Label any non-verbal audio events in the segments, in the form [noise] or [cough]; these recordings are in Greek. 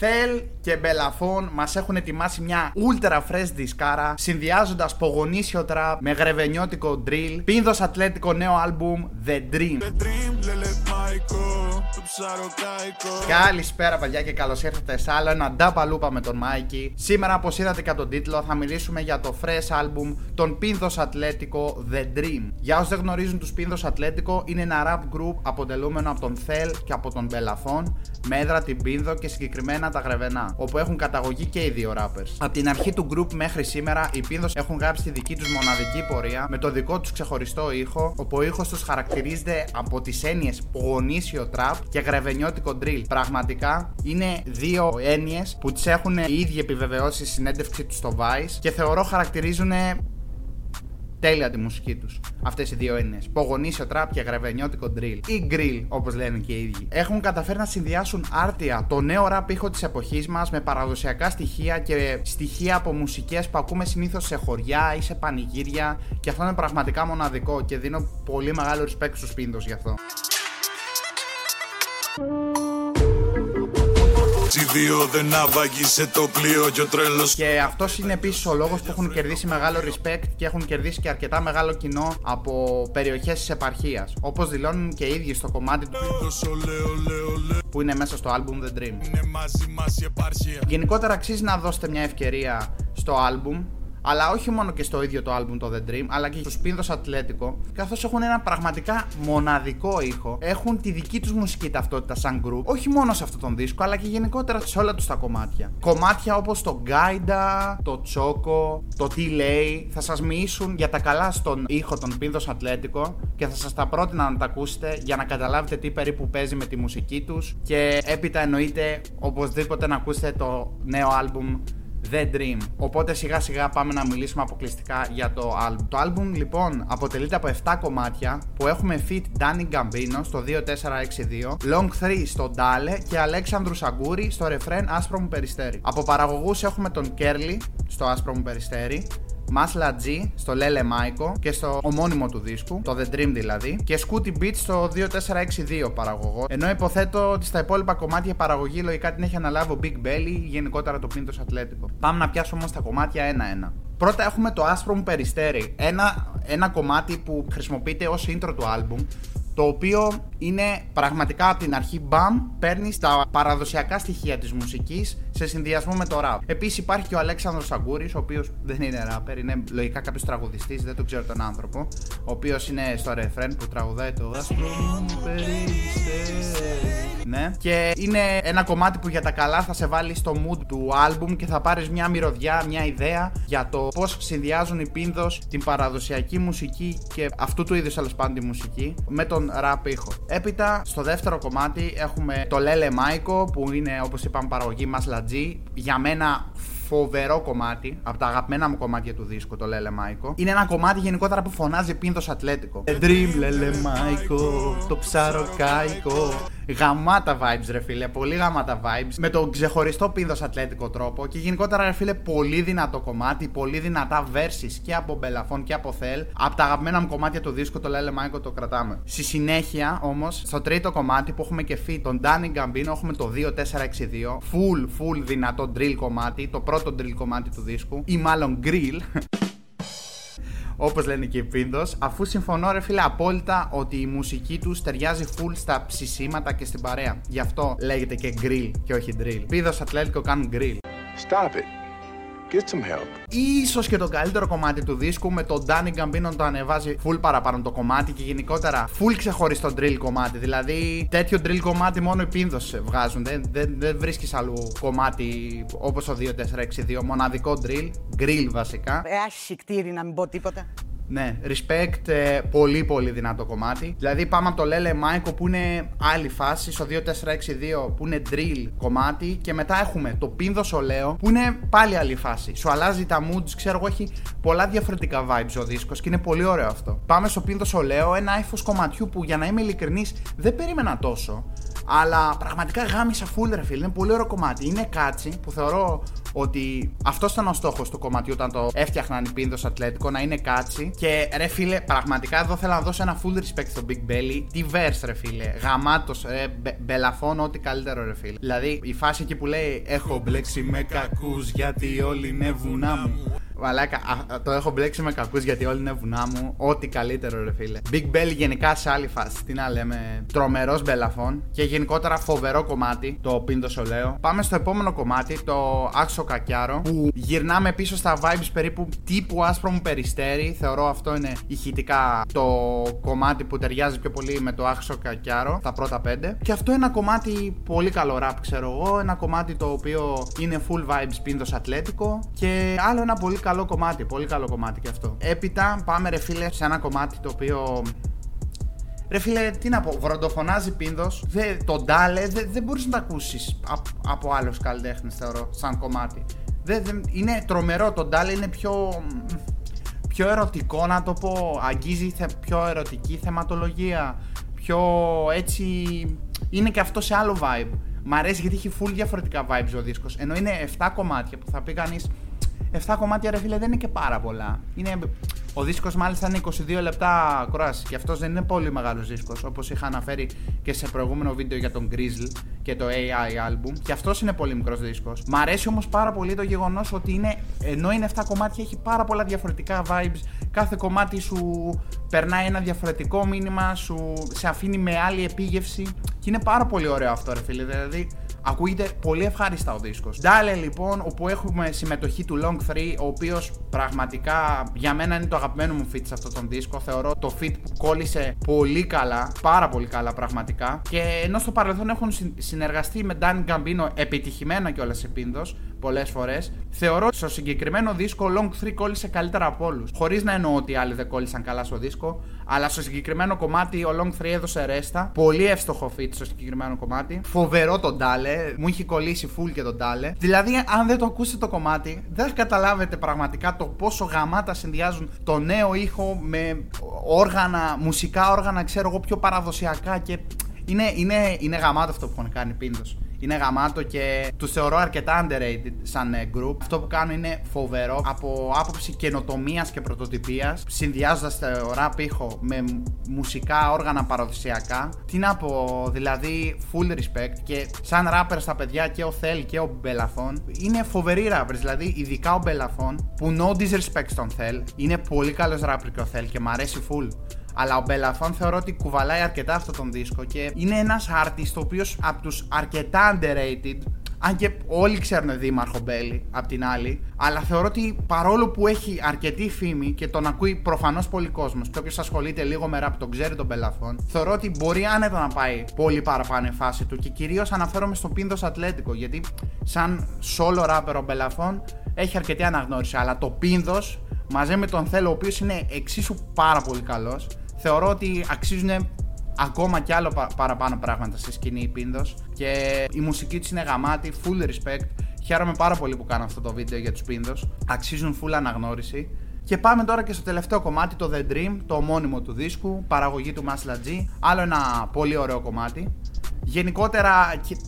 Θέλ και Μπελαφών μας έχουν ετοιμάσει μια ultra fresh δισκάρα συνδυάζοντας πωγωνίσιο τραπ με γρεβενιώτικο drill. Πίνδος Ατλέτικο νέο άλμπουμ The Dream. Καλησπέρα, παιδιά, και καλώς ήρθατε σε άλλο ένα ντάμπα με τον Μάικη. Σήμερα, όπως είδατε και από τον τίτλο, θα μιλήσουμε για το fresh album των Πίνδος Ατλέτικο The Dream. Για όσους δεν γνωρίζουν τους Πίνδος Ατλέτικο, είναι ένα rap group αποτελούμενο από τον Θέλ και από τον Μπελαφών, με έδρα την Πίνδο και συγκεκριμένα τα Γρεβενά, όπου έχουν καταγωγή και οι δύο rappers. Από την αρχή του group μέχρι σήμερα, οι Πίνδος έχουν γράψει τη δική τους μοναδική πορεία με το δικό τους ξεχωριστό ήχο, όπου ο ήχος τους χαρακτηρίζεται από τις έννοιες πογονίσιο trap και γρεβενιώτικο drill. Πραγματικά είναι δύο έννοιες που τις έχουν οι ίδιοι επιβεβαιώσει στη συνέντευξή τους στο Vice και θεωρώ χαρακτηρίζουν τέλεια τη μουσική τους. Αυτές οι δύο έννοιες. Πογονίσιο τραπ και γραβενιώτικο drill. Ή grill, όπως λένε και οι ίδιοι. Έχουν καταφέρει να συνδυάσουν άρτια το νέο ραπ ήχο της εποχής μας με παραδοσιακά στοιχεία και στοιχεία από μουσικές που ακούμε συνήθως σε χωριά ή σε πανηγύρια. Και αυτό είναι πραγματικά μοναδικό και δίνω πολύ μεγάλο respect στους πίντος γι' αυτό. Δύο δεν άβαγησε το πλοίο και ο τρελός Και αυτός είναι επίσης ο λόγος που έχουν κερδίσει μεγάλο respect και έχουν κερδίσει και αρκετά μεγάλο κοινό από περιοχές της επαρχίας. Όπως δηλώνουν και οι ίδιοι στο κομμάτι του που είναι μέσα στο album The Dream. Γενικότερα αξίζει να δώσετε μια ευκαιρία στο album αλλά όχι μόνο και στο ίδιο το album το The Dream, αλλά και στους Πίνδος Ατλέτικο, καθώς έχουν ένα πραγματικά μοναδικό ήχο, έχουν τη δική τους μουσική ταυτότητα σαν group, όχι μόνο σε αυτόν τον δίσκο, αλλά και γενικότερα σε όλα τους τα κομμάτια. Κομμάτια όπως το Gaida, το Choco, το Τι λέει, θα σας μοιήσουν για τα καλά στον ήχο των Πίνδος Ατλέτικο και θα σας τα πρότεινα να τα ακούσετε για να καταλάβετε τι περίπου παίζει με τη μουσική τους και έπειτα εννοείται οπωσδήποτε να ακούσετε το νέο album The Dream. Οπότε σιγά σιγά πάμε να μιλήσουμε αποκλειστικά για το album. Το album λοιπόν αποτελείται από 7 κομμάτια που έχουμε feat Danny Gambino στο 2462, Long 3 στο Dale και Αλέξανδρου Σαγκούρη στο ρεφρέν Άσπρο μου Περιστέρι. Από παραγωγούς έχουμε τον Κέρλι στο Άσπρο μου Περιστέρι, Masla G στο Lele Maiko και στο ομώνυμο του δίσκου, το The Dream δηλαδή, και Scooty Beats στο 2462 παραγωγό. Ενώ υποθέτω ότι στα υπόλοιπα κομμάτια παραγωγή λογικά την έχει αναλάβει ο Big Belly, γενικότερα το Pintos Ατλέτικο. Πάμε να πιάσουμε όμως τα κομμάτια ένα-ένα. Πρώτα έχουμε το άσπρο μου περιστέρι. Ένα, ένα κομμάτι που χρησιμοποιείται ως intro του album το οποίο είναι πραγματικά από την αρχή μπαμ, παίρνει τα παραδοσιακά στοιχεία της μουσικής σε συνδυασμό με το rap. Επίσης υπάρχει και ο Αλέξανδρος Σαγκούρης, ο οποίος δεν είναι rapper, είναι λογικά κάποιος τραγουδιστής, δεν το ξέρω τον άνθρωπο. Ο οποίος είναι στο refrain που τραγουδάει το ναι. Και είναι ένα κομμάτι που για τα καλά θα σε βάλει στο mood του album και θα πάρεις μια μυρωδιά, μια ιδέα για το πώς συνδυάζουν οι πίνδος την παραδοσιακή μουσική και αυτού του είδους τέλος πάντων τη μουσική με τον rap ήχο. Έπειτα στο δεύτερο κομμάτι έχουμε το Lele Maiko που είναι όπως είπαμε παραγωγή μας G. Για μένα φοβερό κομμάτι, από τα αγαπημένα μου κομμάτια του δίσκου, το Λέλε Μάικο. Είναι ένα κομμάτι γενικότερα που φωνάζει Πίνδος Ατλέτικο. Dream, Λέλε Μάικο, το ψαροκάικο. Γαμάτα vibes, ρε φίλε. Πολύ γαμάτα vibes. Με τον ξεχωριστό Πίνδος Ατλέτικο τρόπο. Και γενικότερα, ρε φίλε, πολύ δυνατό κομμάτι. Πολύ δυνατά verses και από Μπελαφών και από Θέλ. Από τα αγαπημένα μου κομμάτια του δίσκου, το Λέλε Μάικο το κρατάμε. Στη συνέχεια, όμως, στο τρίτο κομμάτι που έχουμε και feat τον Danny Gambino, έχουμε το 2462. Full, full δυνατό drill κομμάτι. Το πρώτο drill κομμάτι του δίσκου. Ή μάλλον grill. [laughs] όπως λένε και οι Πίντο, αφού συμφωνώ, ρε φίλε, απόλυτα ότι η μουσική τους ταιριάζει full στα ψησίματα και στην παρέα. Γι' αυτό λέγεται και grill και όχι drill. Πίδο Ατλέτικο κάνουν grill. Stop it. Get some help. Ίσως και το καλύτερο κομμάτι του δίσκου με τον Danny Gambino το ανεβάζει full παραπάνω το κομμάτι και γενικότερα full ξεχωριστό drill κομμάτι. Δηλαδή τέτοιο drill κομμάτι μόνο οι πίνδος βγάζουν. Δεν, δεν, δεν βρίσκεις αλλού κομμάτι όπως το 2462. Μοναδικό drill, grill βασικά. Ε, να μην πω τίποτα. Ναι, respect, ε, πολύ πολύ δυνατό κομμάτι. Δηλαδή πάμε από το Lele Maiko που είναι άλλη φάση, στο 2462 που είναι drill κομμάτι και μετά έχουμε το Πίνδο Σολέο που είναι πάλι άλλη φάση. Σου αλλάζει τα moods, ξέρω εγώ, έχει πολλά διαφορετικά vibes ο δίσκος και είναι πολύ ωραίο αυτό. Πάμε στο Πίνδο Σολέο, ένα ύφο κομματιού που για να είμαι ειλικρινής δεν περίμενα τόσο. Αλλά πραγματικά γάμισα full ρε φίλε. Είναι πολύ ωραίο κομμάτι. Είναι κάτσι που θεωρώ ότι αυτός ήταν ο στόχος του κομματιού όταν το έφτιαχναν οι Πίνδος Ατλέτικο να είναι κάτσι. Και ρε φίλε, πραγματικά εδώ θέλω να δώσω ένα full respect στο Big Belly. Τι verse ρε φίλε. Γαμάτος, ρε, μπελαφών, ό,τι καλύτερο ρε φίλε. Δηλαδή η φάση εκεί που λέει Έχω μπλέξει με κακούς γιατί όλοι είναι βουνά μου. Βαλάκα, το έχω μπλέξει με κακούς γιατί όλοι είναι βουνά μου. Ό,τι καλύτερο, ρε φίλε. Big Belly γενικά σε άλλη φάση. Τι να λέμε. Τρομερός μπελαφών και γενικότερα φοβερό κομμάτι το Πίντο Σολέο. Πάμε στο επόμενο κομμάτι, το Άξο Κακιάρο. Που γυρνάμε πίσω στα vibes περίπου τύπου άσπρο μου περιστέρι. Θεωρώ αυτό είναι ηχητικά το κομμάτι που ταιριάζει πιο πολύ με το Άξο Κακιάρο. Τα πρώτα πέντε. Και αυτό είναι ένα κομμάτι πολύ καλό rap, ξέρω εγώ. Ένα κομμάτι το οποίο είναι full vibes Πίντο Ατλέτικο. Και άλλο ένα πολύ καλό κομμάτι, πολύ καλό κομμάτι και αυτό. Έπειτα πάμε ρε φίλε σε ένα κομμάτι το οποίο Ρε φίλε, τι να πω, βροντοφωνάζει πίνδος. Το ντάλε δεν δε μπορείς να το ακούσεις από άλλους καλλιτέχνες, θεωρώ, σαν κομμάτι. Δε, δε, είναι τρομερό. Το ντάλε είναι πιο, πιο ερωτικό, να το πω. Αγγίζει θε, πιο ερωτική θεματολογία. Πιο έτσι. Είναι και αυτό σε άλλο vibe. Μ' αρέσει γιατί έχει full διαφορετικά vibes ο δίσκος. Ενώ είναι 7 κομμάτια που θα πει κανείς 7 κομμάτια ρε φίλε δεν είναι και πάρα πολλά. Είναι... Ο δίσκος μάλιστα είναι 22 λεπτά ακρόαση και αυτός δεν είναι πολύ μεγάλος δίσκος όπως είχα αναφέρει και σε προηγούμενο βίντεο για τον Grizzle και το AI album. Και αυτός είναι πολύ μικρός δίσκος. Μ' αρέσει όμως πάρα πολύ το γεγονός ότι είναι, ενώ είναι 7 κομμάτια, έχει πάρα πολλά διαφορετικά vibes. Κάθε κομμάτι σου περνάει ένα διαφορετικό μήνυμα, σου σε αφήνει με άλλη επίγευση. Και είναι πάρα πολύ ωραίο αυτό, ρε φίλε. Δηλαδή, Ακούγεται πολύ ευχάριστα ο δίσκος. Ντάλε λοιπόν, όπου έχουμε συμμετοχή του Long 3, ο οποίος πραγματικά για μένα είναι το αγαπημένο μου fit σε αυτόν τον δίσκο. Θεωρώ το fit που κόλλησε πολύ καλά, πάρα πολύ καλά πραγματικά. Και ενώ στο παρελθόν έχουν συνεργαστεί με Danny Gambino επιτυχημένα κιόλας σε πίνδο, πολλές φορές. Θεωρώ ότι στο συγκεκριμένο δίσκο Long 3 κόλλησε καλύτερα από όλους. Χωρίς να εννοώ ότι οι άλλοι δεν κόλλησαν καλά στο δίσκο, αλλά στο συγκεκριμένο κομμάτι ο Long 3 έδωσε ρέστα. Πολύ εύστοχο fit στο συγκεκριμένο κομμάτι. Φοβερό τον Ντάλε. Μου έχει κολλήσει full και τον Ντάλε. Δηλαδή, αν δεν το ακούσετε το κομμάτι, δεν θα καταλάβετε πραγματικά το πόσο γαμάτα συνδυάζουν το νέο ήχο με όργανα, μουσικά όργανα, ξέρω εγώ, πιο παραδοσιακά και. Είναι, είναι, είναι γαμάτο αυτό που έχουν κάνει πίντος είναι γαμάτο και του θεωρώ αρκετά underrated σαν ε, group. Αυτό που κάνουν είναι φοβερό από άποψη καινοτομίας και πρωτοτυπίας, συνδυάζοντας το rap ήχο με μουσικά όργανα παραδοσιακά. Τι να πω, δηλαδή full respect και σαν rapper στα παιδιά και ο Θέλ και ο Μπελαφών είναι φοβεροί rappers. Δηλαδή, ειδικά ο Μπελαφών που no disrespect στον Θέλ είναι πολύ καλός rapper και ο Θέλ και μου αρέσει full. Αλλά ο Μπελαφών θεωρώ ότι κουβαλάει αρκετά αυτό τον δίσκο και είναι ένας artist ο οποίος από τους αρκετά underrated αν και όλοι ξέρουν Δήμαρχο Μπέλη απ' την άλλη, αλλά θεωρώ ότι παρόλο που έχει αρκετή φήμη και τον ακούει προφανώς πολύς κόσμος, και όποιος ασχολείται λίγο με ραπ τον ξέρει τον Μπελαφών, θεωρώ ότι μπορεί άνετα να πάει πολύ παραπάνω η φάση του και κυρίως αναφέρομαι στο Πίνδος Ατλέτικο, γιατί σαν solo rapper ο Μπελαφόν έχει αρκετή αναγνώριση, αλλά το Πίνδος μαζί με τον Θέλω, ο οποίος είναι εξίσου πάρα πολύ καλός, θεωρώ ότι αξίζουν ακόμα κι άλλο παραπάνω πράγματα στη σκηνή η Πίνδος και η μουσική της είναι γαμάτη, full respect. Χαίρομαι πάρα πολύ που κάνω αυτό το βίντεο για τους Πίνδος. Αξίζουν full αναγνώριση. Και πάμε τώρα και στο τελευταίο κομμάτι, το The Dream, το ομώνυμο του δίσκου, παραγωγή του Masla G. Άλλο ένα πολύ ωραίο κομμάτι. Γενικότερα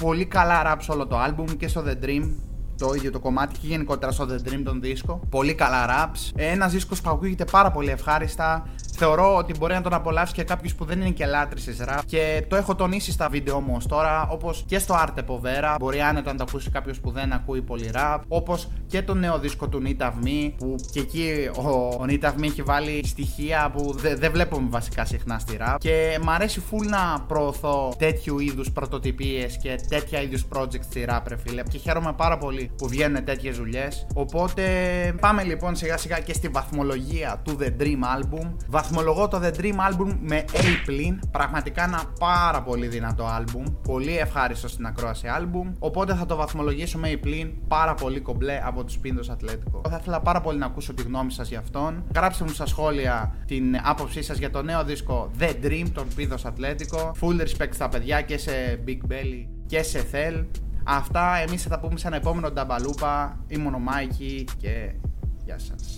πολύ καλά rap όλο το album και στο The Dream το ίδιο το κομμάτι και γενικότερα στο The Dream τον δίσκο. Πολύ καλά raps. Ένας δίσκος που ακούγεται πάρα πολύ ευχάριστα. Θεωρώ ότι μπορεί να τον απολαύσει και κάποιος που δεν είναι και λάτρης της rap. Και το έχω τονίσει στα βίντεο μου τώρα, όπως και στο Arte Povera. Μπορεί άνετα να το ακούσει κάποιος που δεν ακούει πολύ rap. Όπως και το νέο δίσκο του Need of Me, που και εκεί ο, ο Need of Me έχει βάλει στοιχεία που δεν δε βλέπουμε βασικά συχνά στη rap. Και μ' αρέσει full να προωθώ τέτοιου είδους πρωτοτυπίες και τέτοια είδους projects στη rap, ρε φίλε. Και χαίρομαι πάρα πολύ που βγαίνουν τέτοιες δουλειές. Οπότε πάμε λοιπόν σιγά σιγά και στη βαθμολογία του The Dream Album. Βαθμολογώ το The Dream Album με A+, πραγματικά ένα πάρα πολύ δυνατό album, πολύ ευχάριστο στην ακρόαση album, οπότε θα το βαθμολογήσω με A+, πάρα πολύ κομπλέ από τους Πίντος Ατλέτικο. Θα ήθελα πάρα πολύ να ακούσω τη γνώμη σας για αυτόν. Γράψτε μου στα σχόλια την άποψή σας για το νέο δίσκο The Dream των Πίντος Ατλέτικο. Full respect στα παιδιά και σε Big Belly και σε Thel. Αυτά εμείς θα τα πούμε σε ένα επόμενο νταμπαλούπα. Ήμουν ο Μάικη και γεια σας.